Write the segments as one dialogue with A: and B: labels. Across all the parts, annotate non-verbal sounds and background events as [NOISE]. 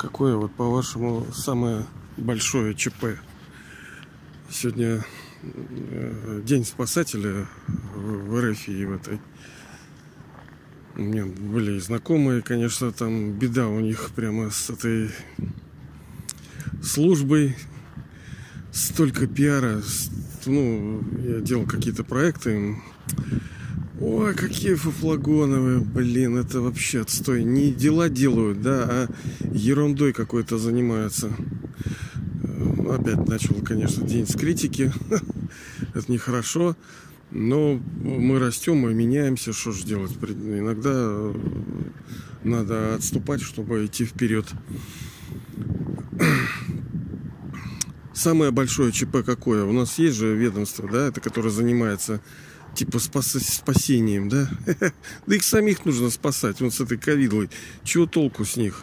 A: Какое вот по-вашему самое большое ЧП? Сегодня э, День спасателя в РФ и в этой. У меня были знакомые, конечно, там беда у них прямо с этой службой. Столько пиара. Ну, я делал какие-то проекты. Ой, какие фуфлагоновые, блин, это вообще отстой. Не дела делают, да, а ерундой какой-то занимаются. Э, опять начал, конечно, день с критики. [LAUGHS] Это нехорошо. Но мы растем, мы меняемся, что же делать? Иногда надо отступать, чтобы идти вперед. Самое большое ЧП какое? У нас есть же ведомство, да, это которое занимается типа спас, спасением, да? [LAUGHS] Да их самих нужно спасать, вот с этой ковидлой. Чего толку с них?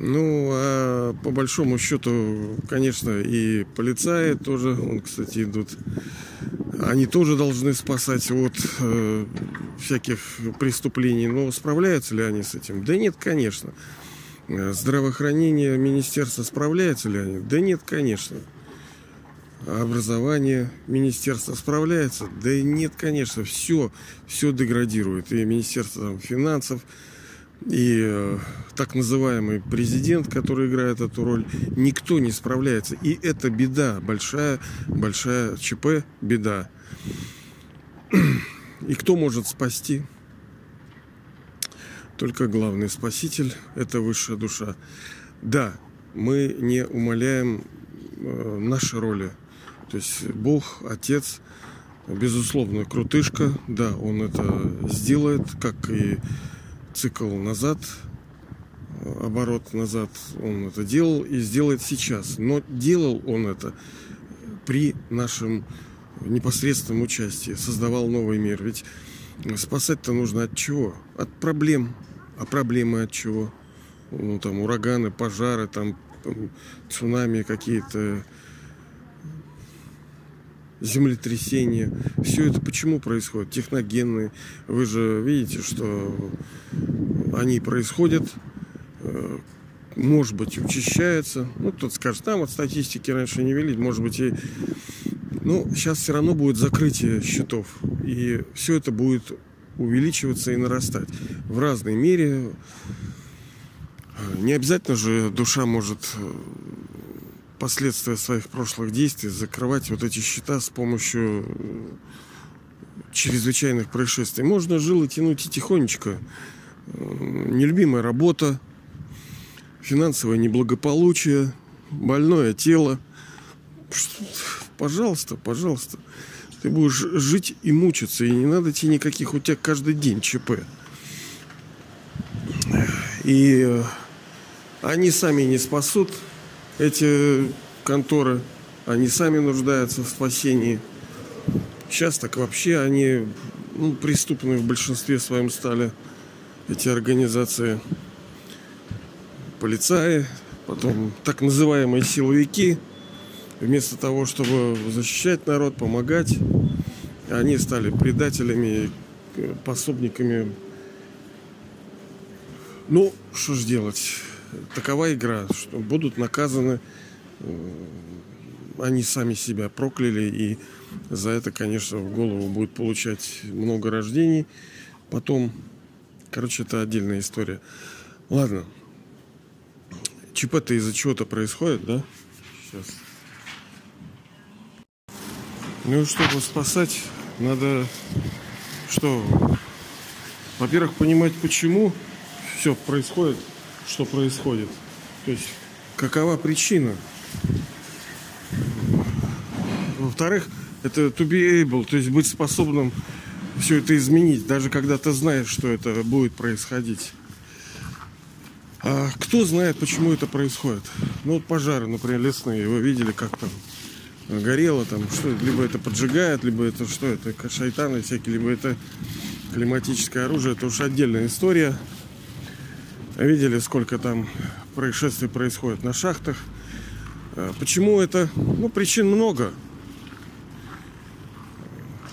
A: Ну, а по большому счету, конечно, и полицаи тоже, он, кстати, идут. Они тоже должны спасать от э, всяких преступлений. Но справляются ли они с этим? Да нет, конечно. Здравоохранение министерства справляется ли они? Да нет, конечно образование министерство справляется? Да нет, конечно, все, все деградирует. И Министерство финансов, и э, так называемый президент, который играет эту роль, никто не справляется. И это беда, большая, большая ЧП, беда. И кто может спасти? Только главный спаситель – это высшая душа. Да, мы не умаляем э, наши роли – то есть Бог, Отец, безусловно, крутышка, да, он это сделает, как и цикл назад, оборот назад он это делал и сделает сейчас. Но делал он это при нашем непосредственном участии, создавал новый мир. Ведь спасать-то нужно от чего? От проблем. А проблемы от чего? Ну, там ураганы, пожары, там цунами какие-то, землетрясения. Все это почему происходит? Техногенные. Вы же видите, что они происходят, э, может быть, учащаются. Ну, кто-то скажет, там от статистики раньше не вели, может быть, и... Ну, сейчас все равно будет закрытие счетов. И все это будет увеличиваться и нарастать в разной мере. Не обязательно же душа может э, последствия своих прошлых действий, закрывать вот эти счета с помощью э, чрезвычайных происшествий. Можно жило тянуть и тихонечко. Э, нелюбимая работа, финансовое неблагополучие, больное тело. Пожалуйста, пожалуйста. Ты будешь жить и мучиться, и не надо тебе никаких, у тебя каждый день ЧП. И э, они сами не спасут, эти конторы, они сами нуждаются в спасении. Сейчас так вообще они ну, преступные в большинстве своем стали, эти организации. Полицаи, потом так называемые силовики, вместо того, чтобы защищать народ, помогать, они стали предателями, пособниками. Ну, что ж делать? Такова игра, что будут наказаны, э, они сами себя прокляли, и за это, конечно, в голову будет получать много рождений. Потом, короче, это отдельная история. Ладно. ЧП-то из-за чего-то происходит, да? Сейчас. Ну, чтобы спасать, надо что? Во-первых, понимать, почему все происходит что происходит. То есть, какова причина. Во-вторых, это to be able, то есть быть способным все это изменить, даже когда ты знаешь, что это будет происходить. А кто знает, почему это происходит? Ну вот пожары, например, лесные, вы видели, как там горело, там что либо это поджигает, либо это что это, шайтаны всякие, либо это климатическое оружие, это уж отдельная история. Видели, сколько там происшествий происходит на шахтах. А, почему это? Ну, причин много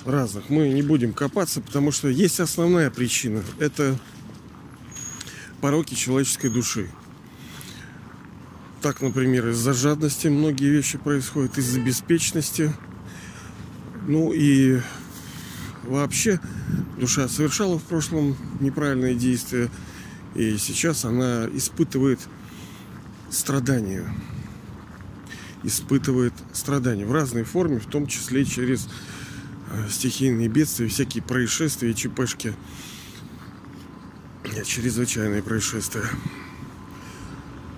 A: разных. Мы не будем копаться, потому что есть основная причина. Это пороки человеческой души. Так, например, из-за жадности многие вещи происходят, из-за беспечности. Ну и вообще душа совершала в прошлом неправильные действия, и сейчас она испытывает страдания. Испытывает страдания в разной форме, в том числе через э, стихийные бедствия, всякие происшествия, ЧПшки, чрезвычайные происшествия.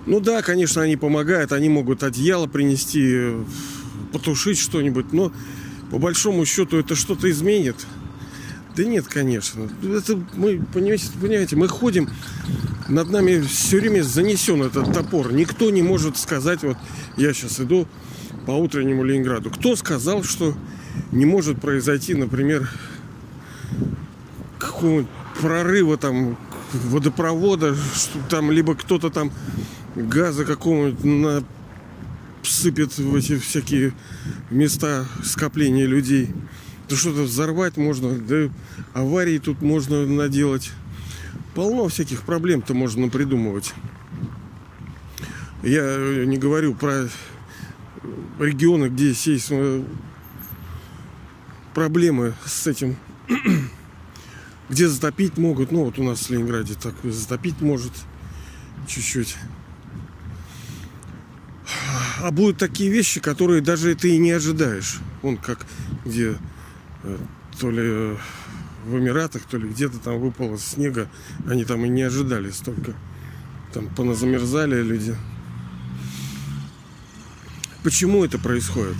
A: Ну да, конечно, они помогают, они могут одеяло принести, потушить что-нибудь, но по большому счету это что-то изменит. Да нет, конечно. Это мы, понимаете, понимаете, мы ходим, над нами все время занесен этот топор. Никто не может сказать, вот я сейчас иду по утреннему Ленинграду. Кто сказал, что не может произойти, например, какого-нибудь прорыва там водопровода, что там либо кто-то там газа какого-нибудь на сыпет в эти всякие места скопления людей. Да что-то взорвать можно, да аварии тут можно наделать. Полно всяких проблем-то можно придумывать. Я не говорю про регионы, где есть проблемы с этим, [CLEARS THROAT] где затопить могут. Ну вот у нас в Ленинграде так затопить может чуть-чуть а будут такие вещи, которые даже ты и не ожидаешь. Он как где э, то ли э, в Эмиратах, то ли где-то там выпало снега, они там и не ожидали столько. Там поназамерзали люди. Почему это происходит?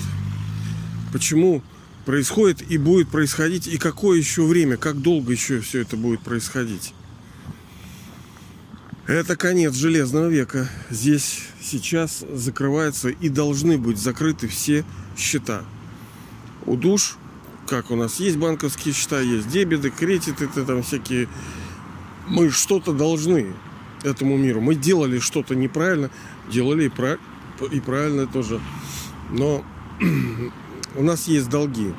A: Почему происходит и будет происходить, и какое еще время, как долго еще все это будет происходить? Это конец железного века. Здесь сейчас закрываются и должны быть закрыты все счета. У душ, как у нас есть банковские счета, есть дебеты, кредиты, это там всякие. Мы что-то должны этому миру. Мы делали что-то неправильно, делали и, прав... и правильно тоже. Но [CLEARS THROAT] у нас есть долги.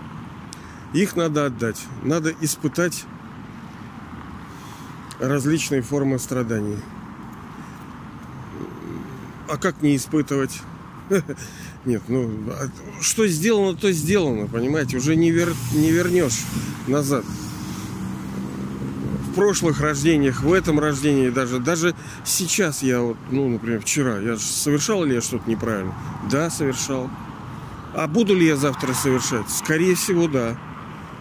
A: Их надо отдать. Надо испытать различные формы страданий. А как не испытывать? [LAUGHS] Нет, ну, а что сделано, то сделано, понимаете, уже не, вер, не вернешь назад. В прошлых рождениях, в этом рождении даже, даже сейчас я вот, ну, например, вчера, я же совершал ли я что-то неправильно? Да, совершал. А буду ли я завтра совершать? Скорее всего, да.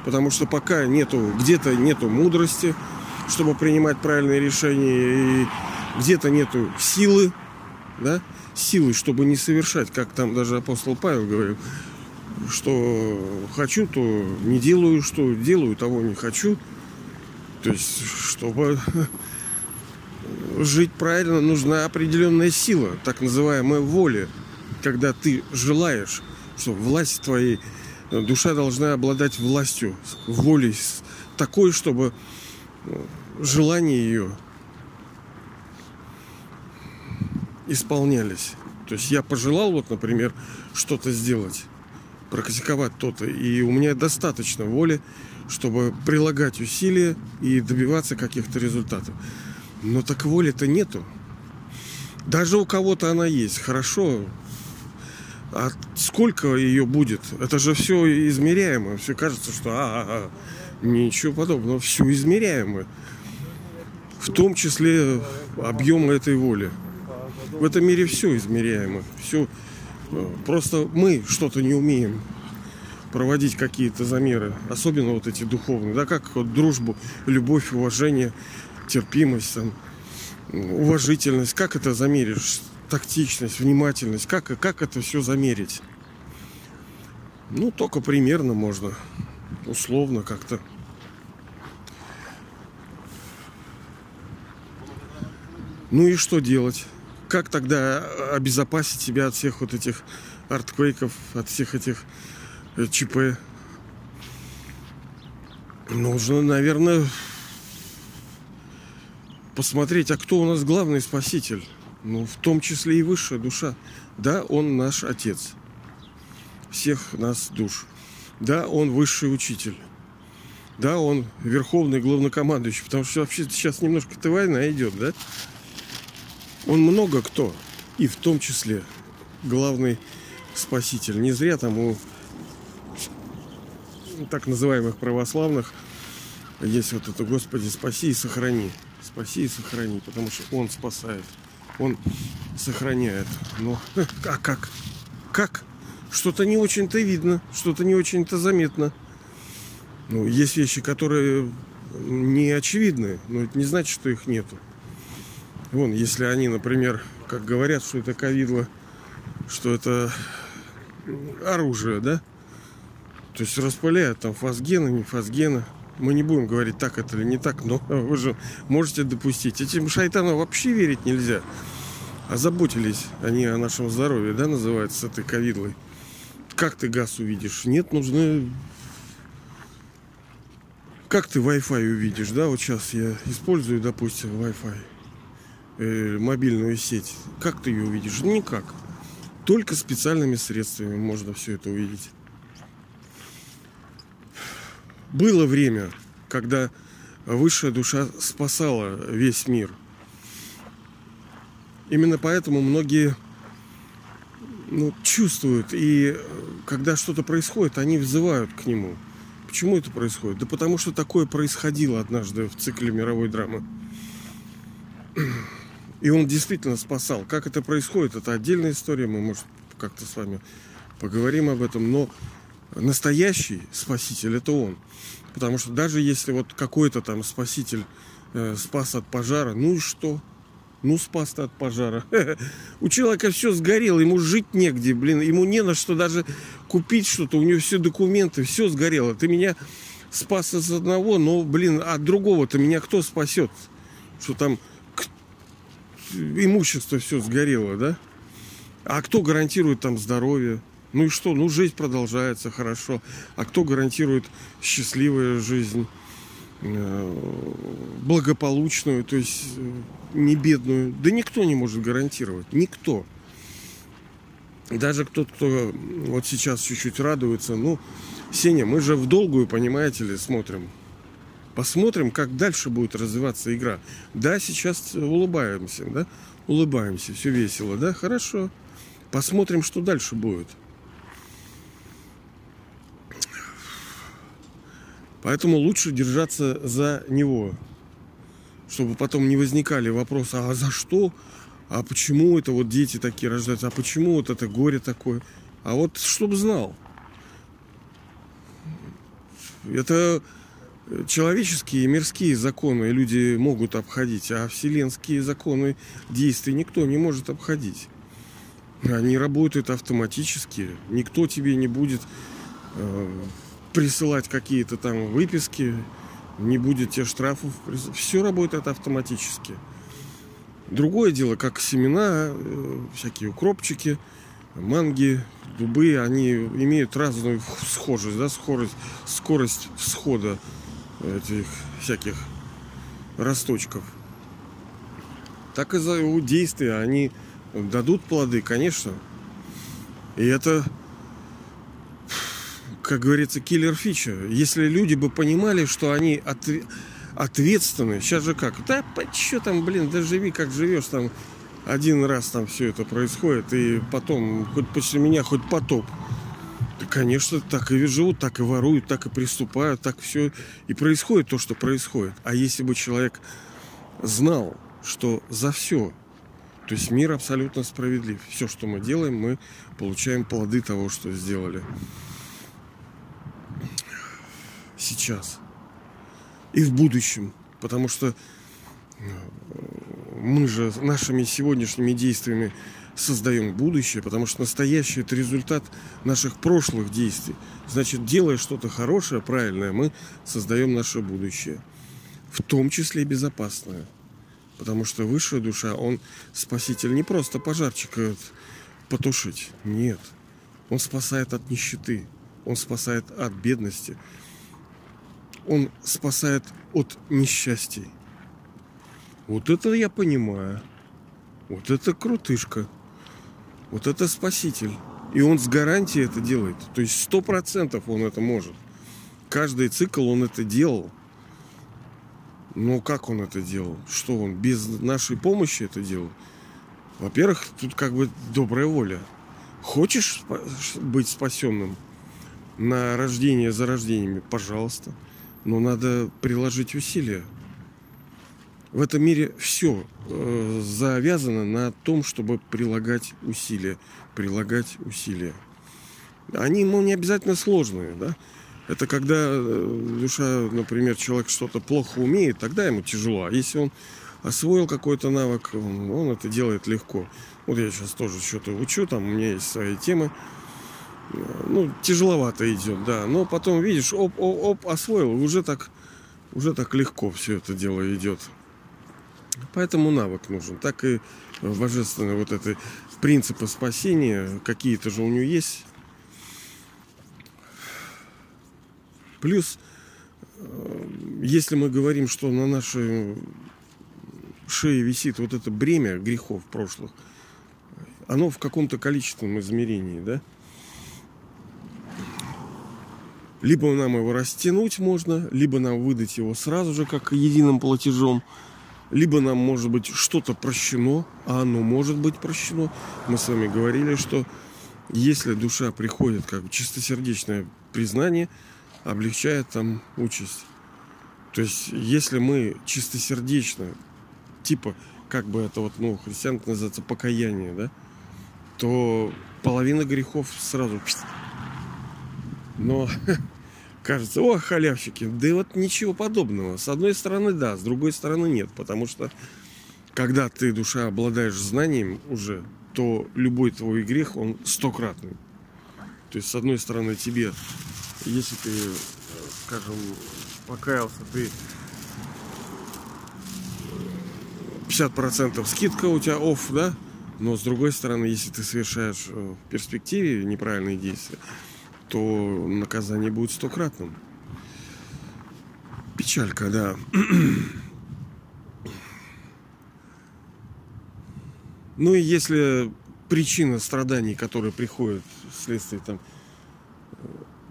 A: Потому что пока нету, где-то нету мудрости, чтобы принимать правильные решения, и где-то нету силы да, силы, чтобы не совершать, как там даже апостол Павел говорил, что хочу, то не делаю, что делаю, того не хочу. То есть, чтобы [LAUGHS] жить правильно, нужна определенная сила, так называемая воля. Когда ты желаешь, что власть твоей, душа должна обладать властью, волей такой, чтобы желание ее исполнялись. То есть я пожелал, вот, например, что-то сделать, практиковать то-то, и у меня достаточно воли, чтобы прилагать усилия и добиваться каких-то результатов. Но так воли-то нету. Даже у кого-то она есть, хорошо. А сколько ее будет? Это же все измеряемо. Все кажется, что а, а, а. ничего подобного. Все измеряемо. В том числе объем этой воли. В этом мире все измеряемо. Все. Э, просто мы что-то не умеем проводить какие-то замеры, особенно вот эти духовные, да, как вот дружбу, любовь, уважение, терпимость, там, уважительность, как это замеришь, тактичность, внимательность, как, как это все замерить? Ну, только примерно можно, условно как-то. Ну и что делать? Как тогда обезопасить себя от всех вот этих артквейков, от всех этих э, ЧП? Нужно, наверное, посмотреть, а кто у нас главный спаситель? Ну, в том числе и высшая душа. Да, он наш отец. Всех нас душ. Да, он высший учитель. Да, он верховный главнокомандующий. Потому что вообще сейчас немножко ты война идет, да? Он много кто. И в том числе главный спаситель. Не зря там у так называемых православных есть вот это «Господи, спаси и сохрани». Спаси и сохрани, потому что Он спасает. Он сохраняет. Но [LAUGHS] а как? Как? Что-то не очень-то видно, что-то не очень-то заметно. Ну, есть вещи, которые не очевидны, но это не значит, что их нету. Вон, если они, например, как говорят, что это ковидло, что это оружие, да? То есть распыляют там фосгены, не фосгены. Мы не будем говорить, так это или не так, но [LAUGHS] вы же можете допустить. Этим шайтанам вообще верить нельзя. Озаботились они о нашем здоровье, да, называется, с этой ковидлой. Как ты газ увидишь? Нет, нужны... Как ты Wi-Fi увидишь, да? Вот сейчас я использую, допустим, Wi-Fi, э, мобильную сеть. Как ты ее увидишь? Никак. Только специальными средствами можно все это увидеть. Было время, когда высшая душа спасала весь мир. Именно поэтому многие ну, чувствуют, и когда что-то происходит, они взывают к нему. Почему это происходит? Да потому что такое происходило однажды в цикле мировой драмы. И он действительно спасал. Как это происходит, это отдельная история. Мы, может, как-то с вами поговорим об этом. Но настоящий спаситель это он. Потому что даже если вот какой-то там спаситель э, спас от пожара, ну и что? Ну, спас от пожара. [LAUGHS] У человека все сгорело, ему жить негде, блин, ему не на что даже купить что-то, у него все документы, все сгорело. Ты меня спас из одного, но, блин, от другого-то меня кто спасет? Что там имущество все сгорело, да? А кто гарантирует там здоровье? Ну и что? Ну, жизнь продолжается хорошо. А кто гарантирует счастливую жизнь, э, благополучную, то есть э, не бедную? Да никто не может гарантировать. Никто. Даже тот, кто вот сейчас чуть-чуть радуется, ну, Сеня, мы же в долгую, понимаете ли, смотрим. Посмотрим, как дальше будет развиваться игра. Да, сейчас улыбаемся, да? Улыбаемся, все весело, да? Хорошо. Посмотрим, что дальше будет. Поэтому лучше держаться за него, чтобы потом не возникали вопросы, а за что, а почему это вот дети такие рождаются, а почему вот это горе такое. А вот чтобы знал. Это человеческие мирские законы люди могут обходить, а вселенские законы действий никто не может обходить. Они работают автоматически. Никто тебе не будет э, присылать какие-то там выписки, не будет тебе штрафов. Все работает автоматически. Другое дело, как семена, э, всякие укропчики, манги, дубы, они имеют разную схожесть, да, скорость, скорость всхода этих всяких росточков. Так и за его действия они дадут плоды, конечно. И это как говорится, киллер фича. Если люди бы понимали, что они отв... ответственны, сейчас же как, да, что там, блин, да живи как живешь, там один раз там все это происходит, и потом хоть после меня, хоть потоп. Конечно, так и живут, так и воруют, так и приступают, так все и происходит то, что происходит. А если бы человек знал, что за все, то есть мир абсолютно справедлив. Все, что мы делаем, мы получаем плоды того, что сделали сейчас и в будущем. Потому что э, мы же нашими сегодняшними действиями создаем будущее, потому что настоящее это результат наших прошлых действий. Значит, делая что-то хорошее, правильное, мы создаем наше будущее. В том числе безопасное. Потому что высшая душа, он спаситель не просто пожарчика потушить. Нет. Он спасает от нищеты. Он спасает от бедности. Он спасает от несчастий. Вот это я понимаю. Вот это крутышка. Вот это спаситель. И он с гарантией это делает. То есть сто процентов он это может. Каждый цикл он это делал. Но как он это делал? Что он без нашей помощи это делал? Во-первых, тут как бы добрая воля. Хочешь быть спасенным на рождение за рождениями, пожалуйста. Но надо приложить усилия. В этом мире все э, завязано на том, чтобы прилагать усилия. Прилагать усилия. Они, ну, не обязательно сложные, да? Это когда э, душа, например, человек что-то плохо умеет, тогда ему тяжело. А если он освоил какой-то навык, он, он это делает легко. Вот я сейчас тоже что-то учу, там у меня есть свои темы. Ну, тяжеловато идет, да. Но потом, видишь, оп, оп, оп, освоил, уже так, уже так легко все это дело идет. Поэтому навык нужен. Так и божественные вот эти принципы спасения, какие-то же у него есть Плюс, э, если мы говорим, что на нашей шее висит вот это бремя грехов прошлых, оно в каком-то количественном измерении, да? Либо нам его растянуть можно, либо нам выдать его сразу же, как единым платежом, либо нам может быть что-то прощено, а оно может быть прощено. Мы с вами говорили, что если душа приходит как чистосердечное признание – облегчает там участь. То есть, если мы чистосердечно, типа, как бы это вот, ну, христиан называется покаяние, да, то половина грехов сразу... Но [LAUGHS] кажется, о, халявщики, да вот ничего подобного. С одной стороны, да, с другой стороны, нет. Потому что, когда ты, душа, обладаешь знанием уже, то любой твой грех, он стократный. То есть, с одной стороны, тебе если ты, скажем, покаялся, ты 50% скидка у тебя офф, да? Но с другой стороны, если ты совершаешь э, в перспективе неправильные действия, то наказание будет стократным. Печалька, да. [CLEARS THROAT] Ну и если причина страданий, которые приходят вследствие там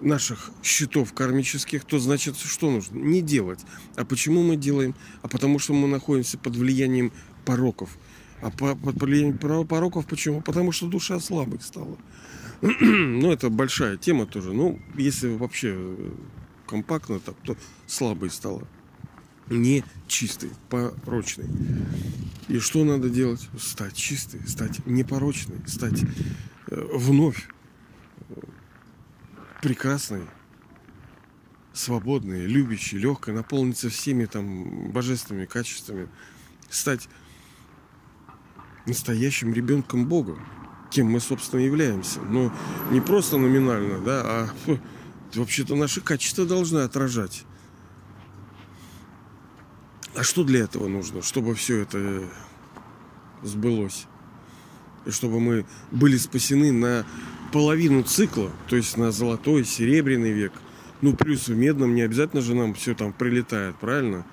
A: наших счетов кармических, то значит, что нужно? Не делать. А почему мы делаем? А потому что мы находимся под влиянием пороков. А под влиянием пороков почему? Потому что душа слабой стала. [CLEARS THROAT] ну, это большая тема тоже. Ну, если вообще э, компактно так, то слабой стала. Не чистой, порочной. И что надо делать? Стать чистой, стать непорочной, стать э, вновь прекрасной, свободной, любящей, легкой, наполниться всеми там божественными качествами, стать настоящим ребенком Бога, кем мы, собственно, являемся. Но не просто номинально, да, а вообще-то наши качества должны отражать. А что для этого нужно, чтобы все это сбылось? И чтобы мы были спасены на половину цикла, то есть на золотой, серебряный век. Ну, плюс в медном не обязательно же нам все там прилетает, правильно?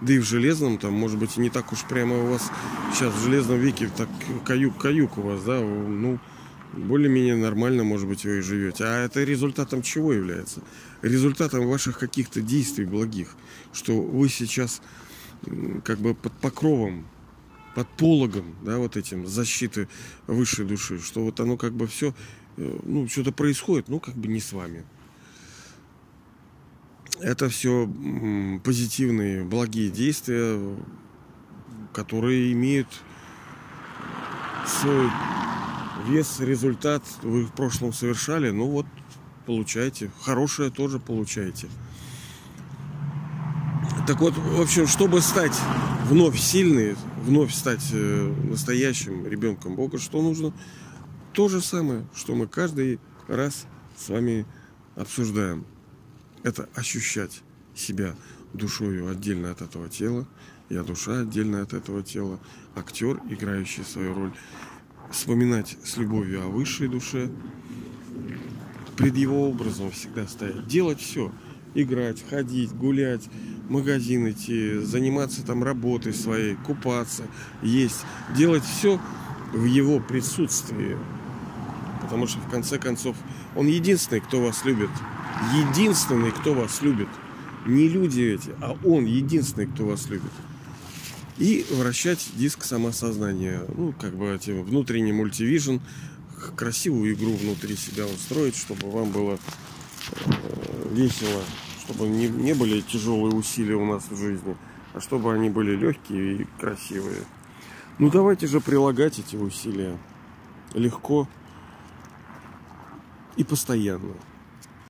A: Да и в железном там, может быть, не так уж прямо у вас сейчас в железном веке так каюк-каюк у вас, да, ну, более-менее нормально, может быть, вы и живете. А это результатом чего является? Результатом ваших каких-то действий благих, что вы сейчас как бы под покровом под пологом, да, вот этим защиты высшей души, что вот оно как бы все Э, ну, что-то происходит, ну, как бы не с вами. Это все позитивные, благие действия, которые имеют свой вес, результат. Вы в прошлом совершали, ну вот, получаете. Хорошее тоже получаете. Так вот, в общем, чтобы стать вновь сильной, вновь стать э, настоящим ребенком Бога, что нужно? то же самое, что мы каждый раз с вами обсуждаем. Это ощущать себя душою отдельно от этого тела, я душа отдельно от этого тела, актер, играющий свою роль. Вспоминать с любовью о высшей душе, пред его образом всегда стоять. Делать все. Играть, ходить, гулять, в магазин идти, заниматься там работой своей, купаться, есть. Делать все в его присутствии, Потому что в конце концов он единственный, кто вас любит. Единственный, кто вас любит. Не люди эти, а он единственный, кто вас любит. И вращать диск самосознания. Ну, как бы внутренний мультивижн, красивую игру внутри себя устроить, чтобы вам было э, весело, чтобы не, не были тяжелые усилия у нас в жизни, а чтобы они были легкие и красивые. Ну давайте же прилагать эти усилия легко и постоянно.